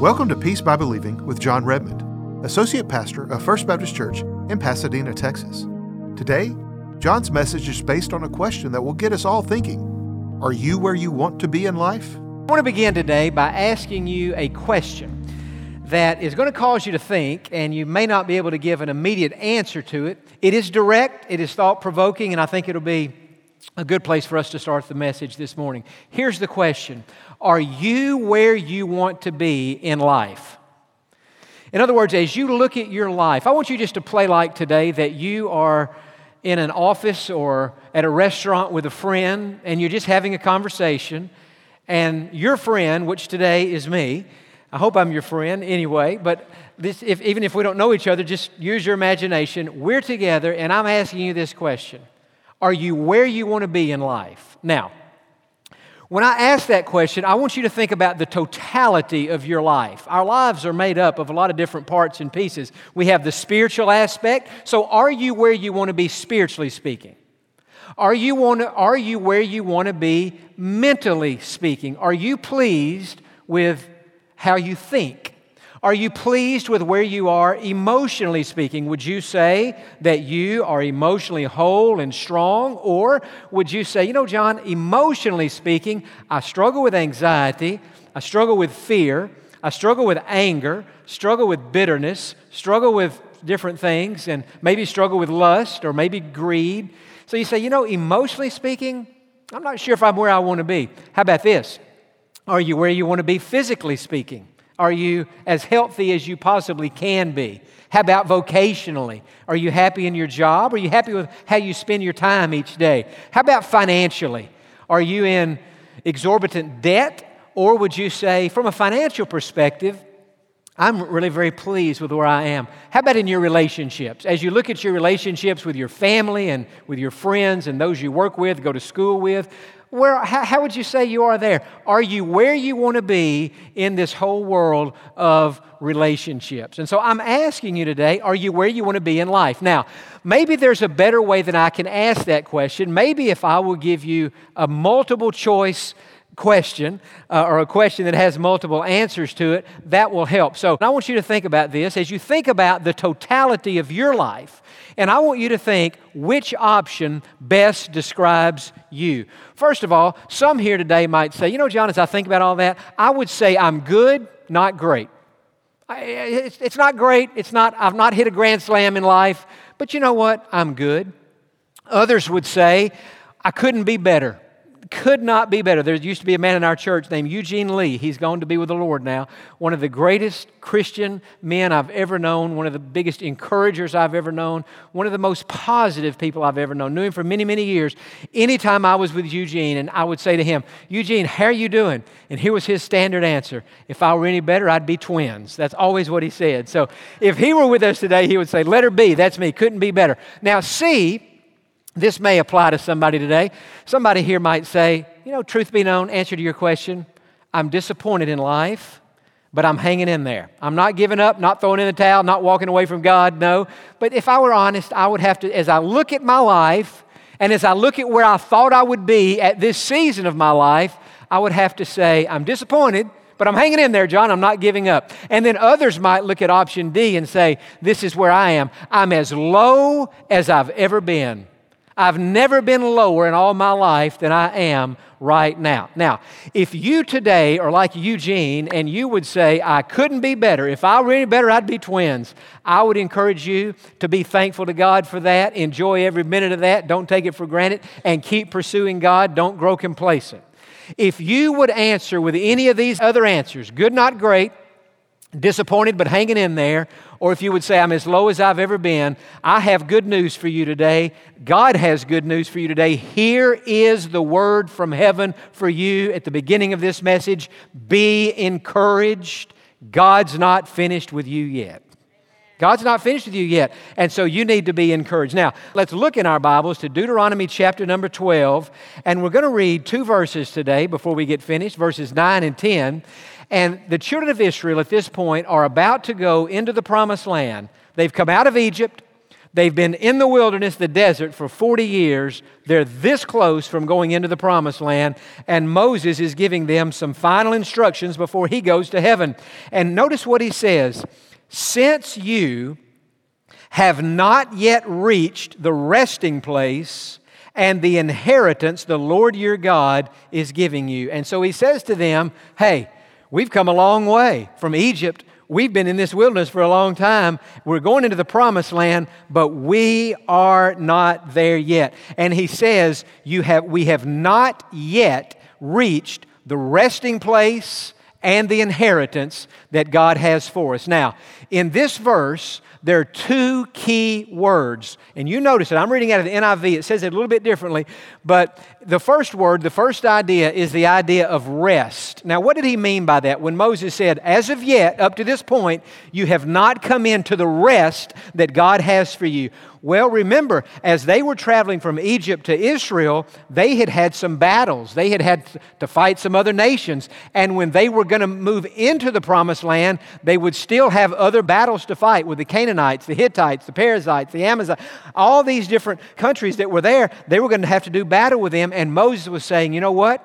Welcome to Peace by Believing with Jon Redmond, Associate Pastor of First Baptist Church in Pasadena, Texas. Today, Jon's message is based on a question that will get us all thinking Are you where you want to be in life? I want to begin today by asking you a question that is going to cause you to think, and you may not be able to give an immediate answer to it. It is direct, it is thought provoking, and I think it'll be a good place for us to start the message this morning. Here's the question Are you where you want to be in life? In other words, as you look at your life, I want you just to play like today that you are in an office or at a restaurant with a friend and you're just having a conversation, and your friend, which today is me, I hope I'm your friend anyway, but this, if, even if we don't know each other, just use your imagination. We're together, and I'm asking you this question Are you where you want to be in life? Now, when I ask that question, I want you to think about the totality of your life. Our lives are made up of a lot of different parts and pieces. We have the spiritual aspect. So, are you where you want to be spiritually speaking? Are you, want to, are you where you want to be mentally speaking? Are you pleased with how you think? Are you pleased with where you are emotionally speaking? Would you say that you are emotionally whole and strong? Or would you say, you know, Jon, emotionally speaking, I struggle with anxiety, I struggle with fear, I struggle with anger, struggle with bitterness, struggle with different things, and maybe struggle with lust or maybe greed. So you say, you know, emotionally speaking, I'm not sure if I'm where I want to be. How about this? Are you where you want to be physically speaking? Are you as healthy as you possibly can be? How about vocationally? Are you happy in your job? Are you happy with how you spend your time each day? How about financially? Are you in exorbitant debt? Or would you say, from a financial perspective, I'm really very pleased with where I am. How about in your relationships? As you look at your relationships with your family and with your friends and those you work with, go to school with, where, how, how would you say you are there? Are you where you want to be in this whole world of relationships? And so I'm asking you today, are you where you want to be in life? Now, maybe there's a better way than I can ask that question. Maybe if I will give you a multiple choice question uh, or a question that has multiple answers to it, that will help. So I want you to think about this as you think about the totality of your life. And I want you to think which option best describes you. First of all, some here today might say, you know, Jon, as I think about all that, I would say I'm good, not great. It's, it's not great. It's not, I've not hit a grand slam in life, but you know what? I'm good. Others would say, I couldn't be better could not be better. There used to be a man in our church named Eugene Lee. He's gone to be with the Lord now. One of the greatest Christian men I've ever known, one of the biggest encouragers I've ever known, one of the most positive people I've ever known. Knew him for many, many years. Anytime I was with Eugene and I would say to him, Eugene, how are you doing? And here was his standard answer If I were any better, I'd be twins. That's always what he said. So if he were with us today, he would say, Letter B, that's me, couldn't be better. Now, C, this may apply to somebody today. Somebody here might say, you know, truth be known, answer to your question, I'm disappointed in life, but I'm hanging in there. I'm not giving up, not throwing in the towel, not walking away from God, no. But if I were honest, I would have to, as I look at my life and as I look at where I thought I would be at this season of my life, I would have to say, I'm disappointed, but I'm hanging in there, Jon. I'm not giving up. And then others might look at option D and say, This is where I am. I'm as low as I've ever been. I've never been lower in all my life than I am right now. Now, if you today are like Eugene and you would say, I couldn't be better, if I were any better, I'd be twins, I would encourage you to be thankful to God for that. Enjoy every minute of that. Don't take it for granted and keep pursuing God. Don't grow complacent. If you would answer with any of these other answers, good, not great, disappointed but hanging in there, or if you would say, I'm as low as I've ever been, I have good news for you today. God has good news for you today. Here is the word from heaven for you at the beginning of this message. Be encouraged. God's not finished with you yet. God's not finished with you yet. And so you need to be encouraged. Now, let's look in our Bibles to Deuteronomy chapter number 12. And we're going to read two verses today before we get finished, verses 9 and 10. And the children of Israel at this point are about to go into the promised land. They've come out of Egypt. They've been in the wilderness, the desert, for 40 years. They're this close from going into the promised land, and Moses is giving them some final instructions before he goes to heaven. And notice what he says Since you have not yet reached the resting place and the inheritance the Lord your God is giving you. And so he says to them, Hey, we've come a long way from Egypt We've been in this wilderness for a long time. We're going into the promised land, but we are not there yet. And he says, you have, We have not yet reached the resting place and the inheritance that God has for us. Now, in this verse, there are two key words. And you notice it. I'm reading out of the NIV. It says it a little bit differently. But the first word, the first idea, is the idea of rest. Now, what did he mean by that? When Moses said, As of yet, up to this point, you have not come into the rest that God has for you. Well, remember, as they were traveling from Egypt to Israel, they had had some battles. They had had to fight some other nations. And when they were going to move into the promised land, they would still have other battles to fight with the Canaanites, the Hittites, the Perizzites, the Amazons, all these different countries that were there. They were going to have to do battle with them. And Moses was saying, you know what?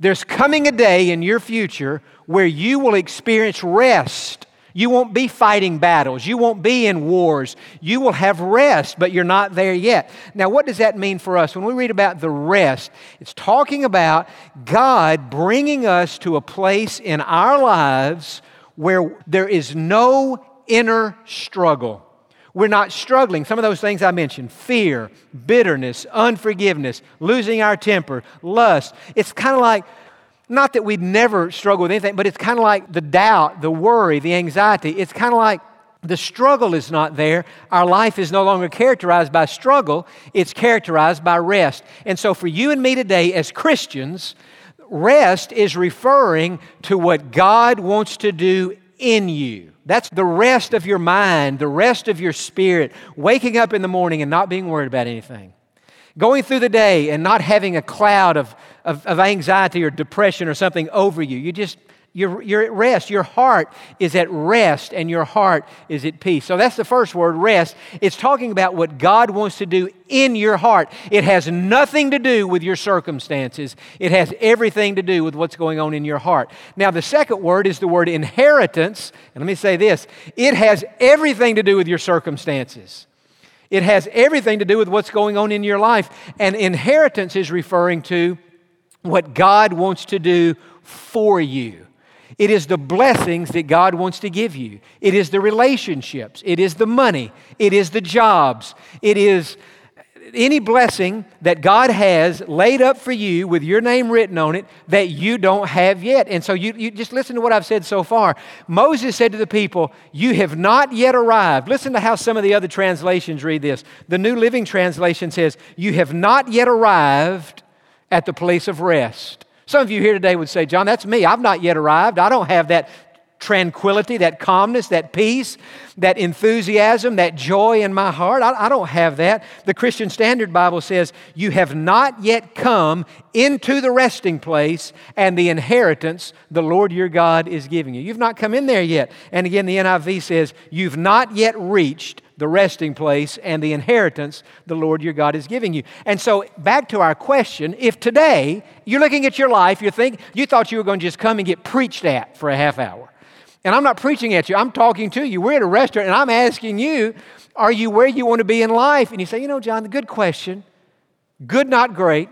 There's coming a day in your future where you will experience rest you won't be fighting battles. You won't be in wars. You will have rest, but you're not there yet. Now, what does that mean for us? When we read about the rest, it's talking about God bringing us to a place in our lives where there is no inner struggle. We're not struggling. Some of those things I mentioned fear, bitterness, unforgiveness, losing our temper, lust. It's kind of like not that we'd never struggle with anything, but it's kind of like the doubt, the worry, the anxiety. It's kind of like the struggle is not there. Our life is no longer characterized by struggle, it's characterized by rest. And so, for you and me today as Christians, rest is referring to what God wants to do in you. That's the rest of your mind, the rest of your spirit, waking up in the morning and not being worried about anything. Going through the day and not having a cloud of, of, of anxiety or depression or something over you. You just, you're, you're at rest. Your heart is at rest and your heart is at peace. So that's the first word, rest. It's talking about what God wants to do in your heart. It has nothing to do with your circumstances, it has everything to do with what's going on in your heart. Now, the second word is the word inheritance. And let me say this it has everything to do with your circumstances. It has everything to do with what's going on in your life. And inheritance is referring to what God wants to do for you. It is the blessings that God wants to give you. It is the relationships. It is the money. It is the jobs. It is any blessing that God has laid up for you with your name written on it that you don't have yet. And so you, you just listen to what I've said so far. Moses said to the people, You have not yet arrived. Listen to how some of the other translations read this. The New Living Translation says, You have not yet arrived at the place of rest. Some of you here today would say, Jon, that's me. I've not yet arrived. I don't have that tranquility, that calmness, that peace, that enthusiasm, that joy in my heart. I, I, don't have that. The Christian Standard Bible says, You have not yet come into the resting place and the inheritance the Lord your God is giving you. You've not come in there yet. And again, the NIV says, You've not yet reached the resting place and the inheritance the Lord your God is giving you. And so, back to our question if today you're looking at your life, you think you thought you were going to just come and get preached at for a half hour. And I'm not preaching at you, I'm talking to you. We're at a restaurant and I'm asking you, are you where you want to be in life? And you say, you know, Jon, the good question. Good, not great.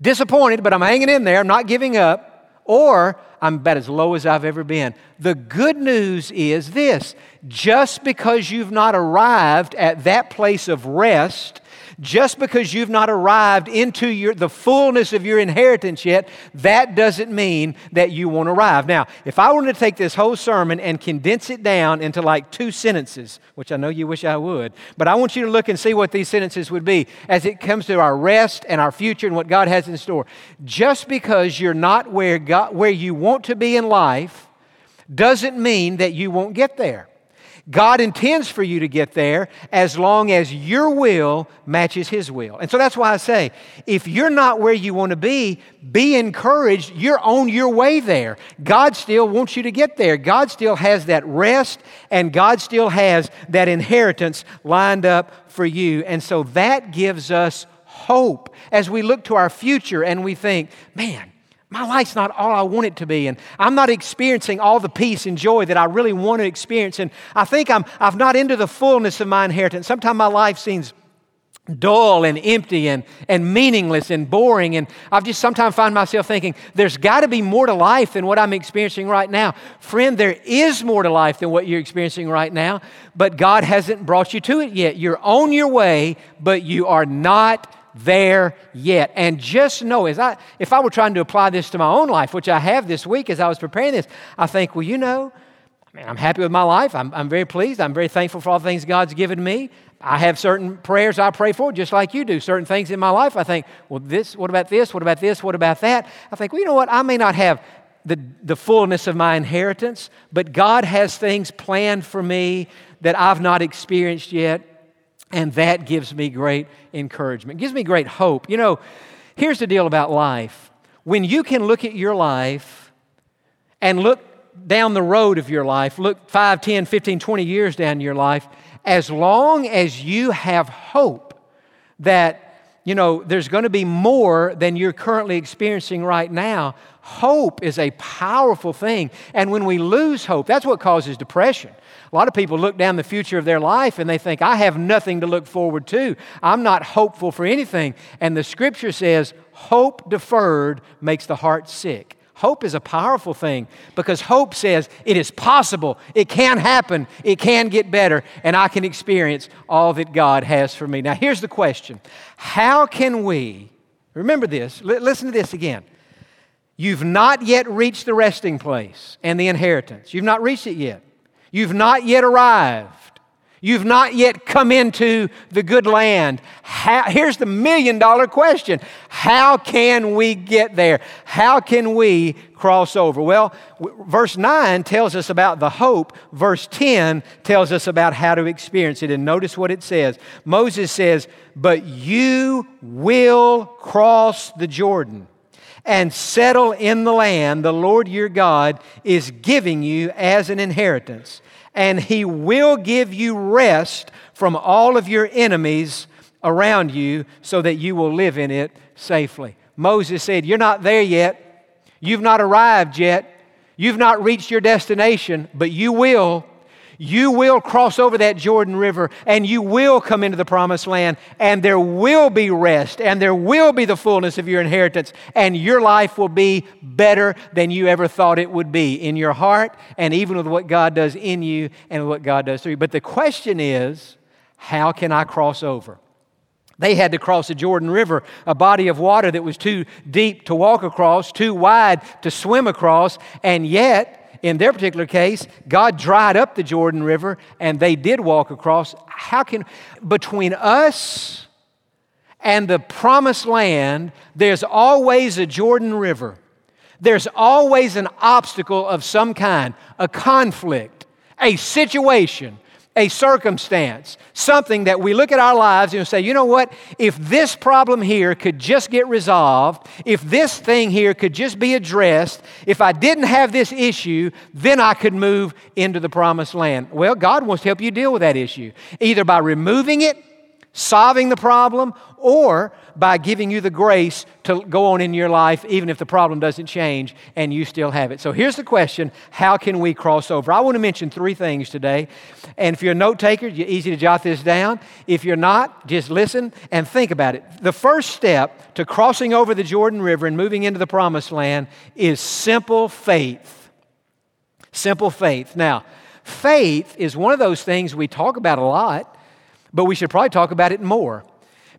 Disappointed, but I'm hanging in there. I'm not giving up. Or I'm about as low as I've ever been. The good news is this just because you've not arrived at that place of rest just because you've not arrived into your, the fullness of your inheritance yet, that doesn't mean that you won't arrive. Now, if I were to take this whole sermon and condense it down into like two sentences, which I know you wish I would, but I want you to look and see what these sentences would be as it comes to our rest and our future and what God has in store. Just because you're not where, God, where you want to be in life doesn't mean that you won't get there. God intends for you to get there as long as your will matches His will. And so that's why I say if you're not where you want to be, be encouraged. You're on your way there. God still wants you to get there. God still has that rest, and God still has that inheritance lined up for you. And so that gives us hope as we look to our future and we think, man, my life's not all I want it to be, and I'm not experiencing all the peace and joy that I really want to experience. And I think I'm, I'm not into the fullness of my inheritance. Sometimes my life seems dull and empty and, and meaningless and boring. And I've just sometimes find myself thinking, there's got to be more to life than what I'm experiencing right now. Friend, there is more to life than what you're experiencing right now, but God hasn't brought you to it yet. You're on your way, but you are not there yet. And just know, as I, if I were trying to apply this to my own life, which I have this week as I was preparing this, I think, well, you know, I mean, I'm happy with my life. I'm, I'm very pleased. I'm very thankful for all the things God's given me. I have certain prayers I pray for, just like you do. Certain things in my life, I think, well, this, what about this? What about this? What about that? I think, well, you know what? I may not have the, the fullness of my inheritance, but God has things planned for me that I've not experienced yet. And that gives me great encouragement, gives me great hope. You know, here's the deal about life. When you can look at your life and look down the road of your life, look 5, 10, 15, 20 years down your life, as long as you have hope that you know, there's going to be more than you're currently experiencing right now. Hope is a powerful thing. And when we lose hope, that's what causes depression. A lot of people look down the future of their life and they think, I have nothing to look forward to. I'm not hopeful for anything. And the scripture says, hope deferred makes the heart sick. Hope is a powerful thing because hope says it is possible, it can happen, it can get better, and I can experience all that God has for me. Now, here's the question How can we, remember this, listen to this again. You've not yet reached the resting place and the inheritance, you've not reached it yet. You've not yet arrived. You've not yet come into the good land. How, here's the million dollar question How can we get there? How can we cross over? Well, w- verse 9 tells us about the hope, verse 10 tells us about how to experience it. And notice what it says Moses says, But you will cross the Jordan and settle in the land the Lord your God is giving you as an inheritance and he will give you rest from all of your enemies around you so that you will live in it safely. Moses said, You're not there yet. You've not arrived yet. You've not reached your destination, but you will you will cross over that Jordan River and you will come into the promised land, and there will be rest and there will be the fullness of your inheritance, and your life will be better than you ever thought it would be in your heart and even with what God does in you and what God does through you. But the question is, how can I cross over? They had to cross the Jordan River, a body of water that was too deep to walk across, too wide to swim across, and yet in their particular case, God dried up the Jordan River and they did walk across. How can, between us and the promised land, there's always a Jordan River. There's always an obstacle of some kind, a conflict, a situation, a circumstance, something that we look at our lives and say, you know what? If this problem here could just get resolved, if this thing here could just be addressed, if I didn't have this issue, then I could move into the promised land. Well, God wants to help you deal with that issue, either by removing it, solving the problem, or by giving you the grace to go on in your life, even if the problem doesn't change and you still have it. So here's the question How can we cross over? I want to mention three things today. And if you're a note taker, you're easy to jot this down. If you're not, just listen and think about it. The first step to crossing over the Jordan River and moving into the promised land is simple faith. Simple faith. Now, faith is one of those things we talk about a lot, but we should probably talk about it more.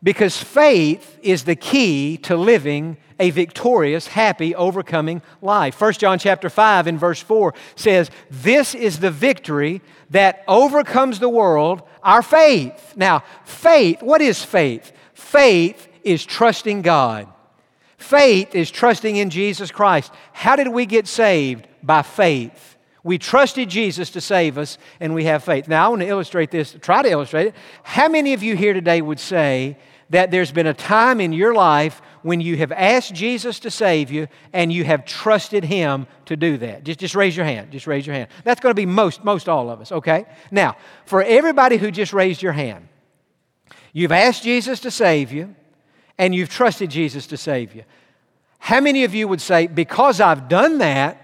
Because faith is the key to living a victorious, happy, overcoming life. 1 John chapter 5 in verse 4 says, This is the victory that overcomes the world, our faith. Now, faith, what is faith? Faith is trusting God. Faith is trusting in Jesus Christ. How did we get saved? By faith. We trusted Jesus to save us, and we have faith. Now, I want to illustrate this, try to illustrate it. How many of you here today would say that there's been a time in your life when you have asked Jesus to save you and you have trusted Him to do that? Just, just raise your hand. Just raise your hand. That's going to be most, most all of us, okay? Now, for everybody who just raised your hand, you've asked Jesus to save you and you've trusted Jesus to save you. How many of you would say, because I've done that,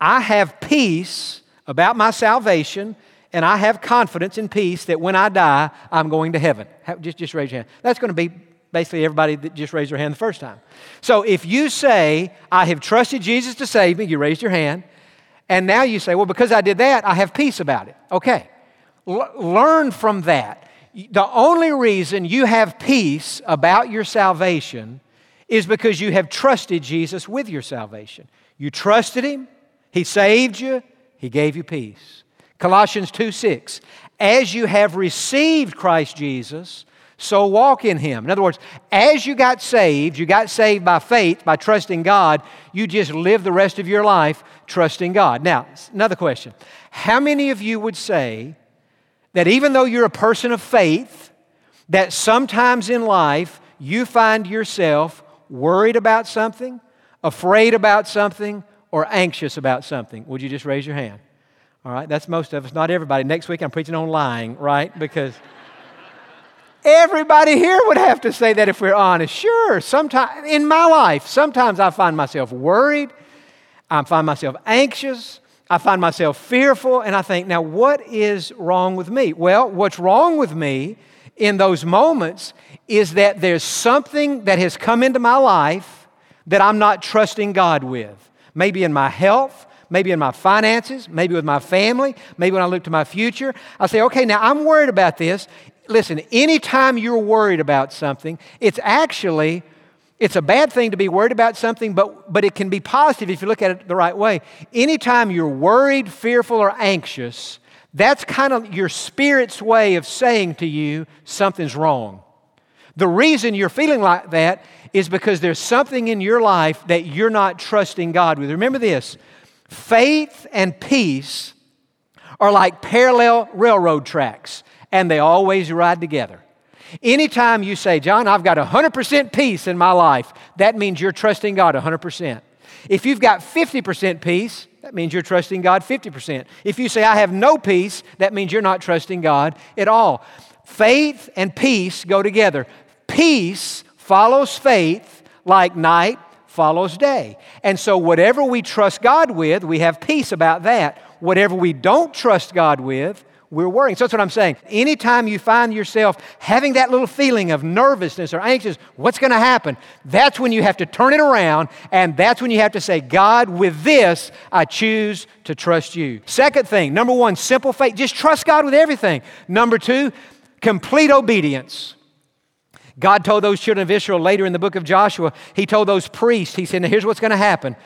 I have peace about my salvation and I have confidence and peace that when I die, I'm going to heaven. Just, just raise your hand. That's going to be basically everybody that just raised their hand the first time. So if you say, I have trusted Jesus to save me, you raised your hand, and now you say, well, because I did that, I have peace about it. Okay. L- learn from that. The only reason you have peace about your salvation is because you have trusted Jesus with your salvation. You trusted Him, he saved you, He gave you peace. Colossians 2 6. As you have received Christ Jesus, so walk in Him. In other words, as you got saved, you got saved by faith, by trusting God, you just live the rest of your life trusting God. Now, another question. How many of you would say that even though you're a person of faith, that sometimes in life you find yourself worried about something, afraid about something, or anxious about something? Would you just raise your hand? All right, that's most of us, not everybody. Next week I'm preaching on lying, right? Because everybody here would have to say that if we're honest. Sure, sometimes in my life, sometimes I find myself worried, I find myself anxious, I find myself fearful, and I think, now what is wrong with me? Well, what's wrong with me in those moments is that there's something that has come into my life that I'm not trusting God with maybe in my health, maybe in my finances, maybe with my family, maybe when I look to my future. I say, okay, now I'm worried about this. Listen, anytime you're worried about something, it's actually it's a bad thing to be worried about something, but, but it can be positive if you look at it the right way. Anytime you're worried, fearful, or anxious, that's kind of your spirit's way of saying to you something's wrong. The reason you're feeling like that is because there's something in your life that you're not trusting God with. Remember this faith and peace are like parallel railroad tracks, and they always ride together. Anytime you say, Jon, I've got 100% peace in my life, that means you're trusting God 100%. If you've got 50% peace, that means you're trusting God 50%. If you say, I have no peace, that means you're not trusting God at all. Faith and peace go together. Peace follows faith like night follows day. And so, whatever we trust God with, we have peace about that. Whatever we don't trust God with, we're worrying. So that's what I'm saying. Anytime you find yourself having that little feeling of nervousness or anxious, what's going to happen? That's when you have to turn it around, and that's when you have to say, God, with this, I choose to trust you. Second thing, number one, simple faith. Just trust God with everything. Number two, complete obedience. God told those children of Israel later in the book of Joshua, He told those priests, He said, Now here's what's going to happen.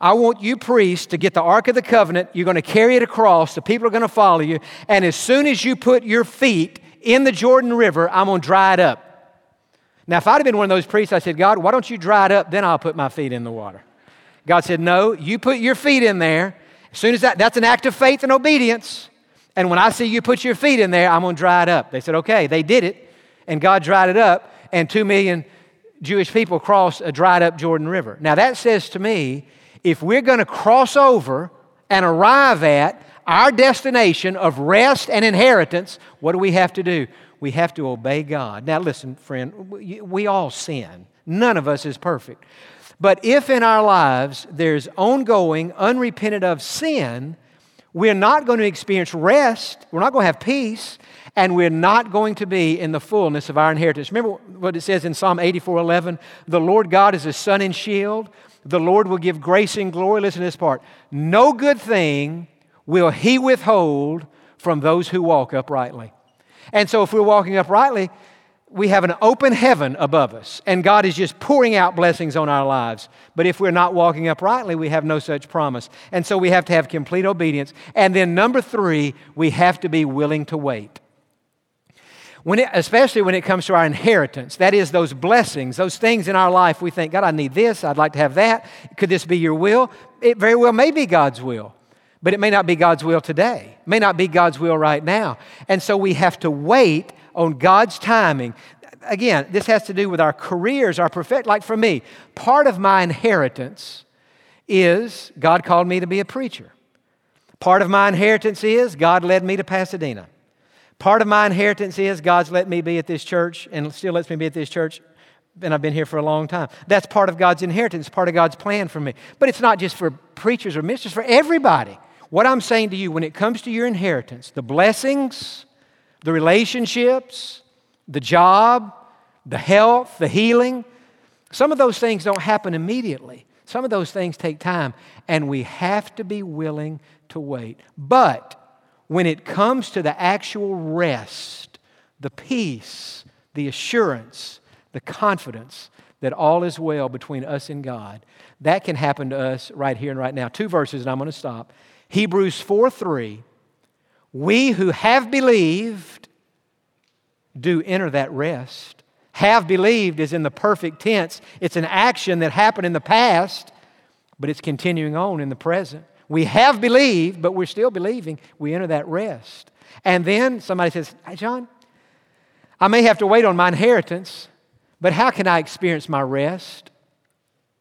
I want you priests to get the Ark of the Covenant. You're going to carry it across. The people are going to follow you. And as soon as you put your feet in the Jordan River, I'm going to dry it up. Now, if I'd have been one of those priests, I said, God, why don't you dry it up? Then I'll put my feet in the water. God said, No, you put your feet in there. As soon as that, that's an act of faith and obedience. And when I see you put your feet in there, I'm going to dry it up. They said, Okay. They did it, and God dried it up and two million Jewish people crossed a dried up Jordan River. Now, that says to me if we're going to cross over and arrive at our destination of rest and inheritance, what do we have to do? We have to obey God. Now, listen, friend, we all sin. None of us is perfect. But if in our lives there's ongoing, unrepented of sin, we're not going to experience rest. We're not going to have peace and we're not going to be in the fullness of our inheritance. Remember what it says in Psalm 84 11? The Lord God is a sun and shield. The Lord will give grace and glory. Listen to this part. No good thing will He withhold from those who walk uprightly. And so, if we're walking uprightly, we have an open heaven above us, and God is just pouring out blessings on our lives. But if we're not walking uprightly, we have no such promise. And so we have to have complete obedience. And then, number three, we have to be willing to wait. When it, especially when it comes to our inheritance, that is, those blessings, those things in our life we think, God, I need this, I'd like to have that. Could this be your will? It very well may be God's will. But it may not be God's will today, it may not be God's will right now. And so we have to wait on God's timing. Again, this has to do with our careers, our profession. Like for me, part of my inheritance is God called me to be a preacher. Part of my inheritance is God led me to Pasadena. Part of my inheritance is God's let me be at this church and still lets me be at this church, and I've been here for a long time. That's part of God's inheritance, part of God's plan for me. But it's not just for preachers or ministers, for everybody. What I'm saying to you, when it comes to your inheritance, the blessings, the relationships, the job, the health, the healing, some of those things don't happen immediately. Some of those things take time, and we have to be willing to wait. But when it comes to the actual rest, the peace, the assurance, the confidence that all is well between us and God, that can happen to us right here and right now. Two verses, and I'm going to stop. Hebrews 4 3. We who have believed do enter that rest. Have believed is in the perfect tense. It's an action that happened in the past, but it's continuing on in the present. We have believed, but we're still believing. We enter that rest. And then somebody says, Hey, Jon, I may have to wait on my inheritance, but how can I experience my rest?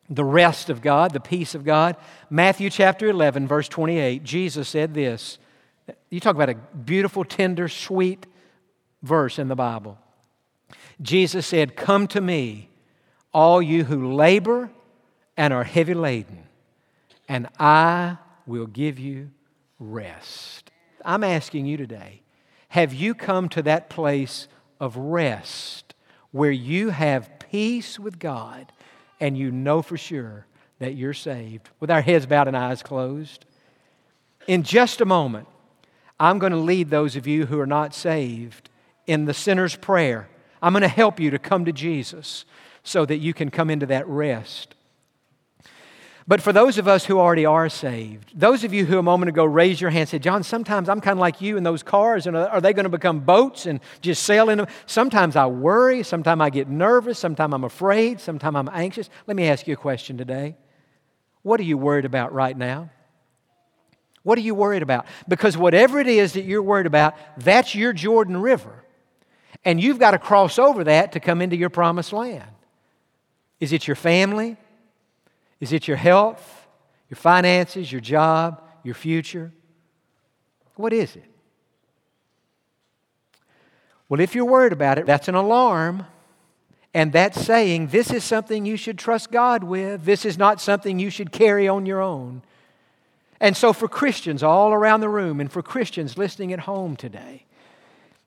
The rest of God, the peace of God. Matthew chapter 11, verse 28, Jesus said this. You talk about a beautiful, tender, sweet verse in the Bible. Jesus said, Come to me, all you who labor and are heavy laden, and I will give you rest. I'm asking you today have you come to that place of rest where you have peace with God and you know for sure that you're saved? With our heads bowed and eyes closed. In just a moment, I'm going to lead those of you who are not saved in the sinner's prayer. I'm going to help you to come to Jesus so that you can come into that rest. But for those of us who already are saved, those of you who a moment ago raised your hand and said, Jon, sometimes I'm kind of like you in those cars, and are they going to become boats and just sail in them? Sometimes I worry, sometimes I get nervous, sometimes I'm afraid, sometimes I'm anxious. Let me ask you a question today. What are you worried about right now? What are you worried about? Because whatever it is that you're worried about, that's your Jordan River. And you've got to cross over that to come into your promised land. Is it your family? Is it your health, your finances, your job, your future? What is it? Well, if you're worried about it, that's an alarm. And that's saying this is something you should trust God with. This is not something you should carry on your own. And so, for Christians all around the room and for Christians listening at home today,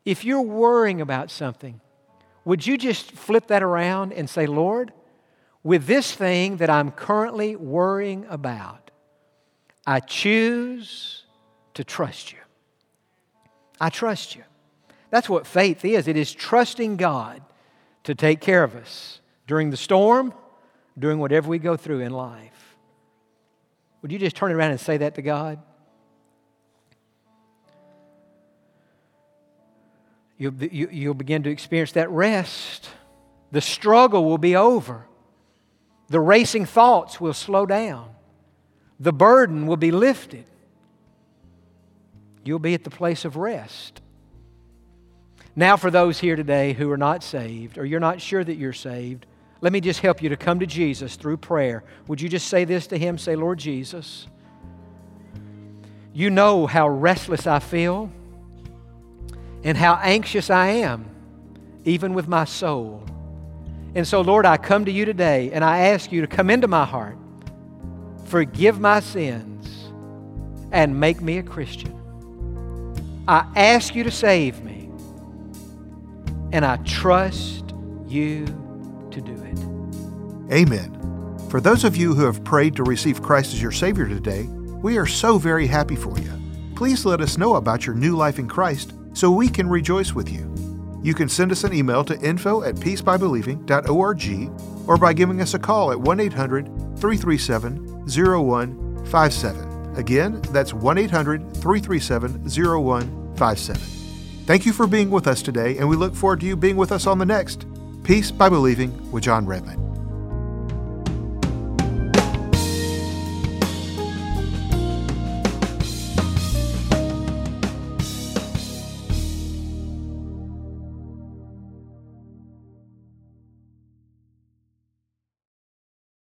if you're worrying about something, would you just flip that around and say, Lord, with this thing that I'm currently worrying about, I choose to trust you. I trust you. That's what faith is it is trusting God to take care of us during the storm, during whatever we go through in life. Would you just turn around and say that to God? You'll, you, will begin to experience that rest. The struggle will be over. The racing thoughts will slow down. The burden will be lifted. You'll be at the place of rest. Now, for those here today who are not saved, or you're not sure that you're saved, let me just help you to come to Jesus through prayer. Would you just say this to Him? Say, Lord Jesus, you know how restless I feel and how anxious I am, even with my soul. And so, Lord, I come to you today and I ask you to come into my heart, forgive my sins, and make me a Christian. I ask you to save me, and I trust you. Amen. For those of you who have prayed to receive Christ as your Savior today, we are so very happy for you. Please let us know about your new life in Christ so we can rejoice with you. You can send us an email to info at peacebybelieving.org or by giving us a call at 1 800 337 0157. Again, that's 1 800 337 0157. Thank you for being with us today, and we look forward to you being with us on the next Peace by Believing with Jon Redmond.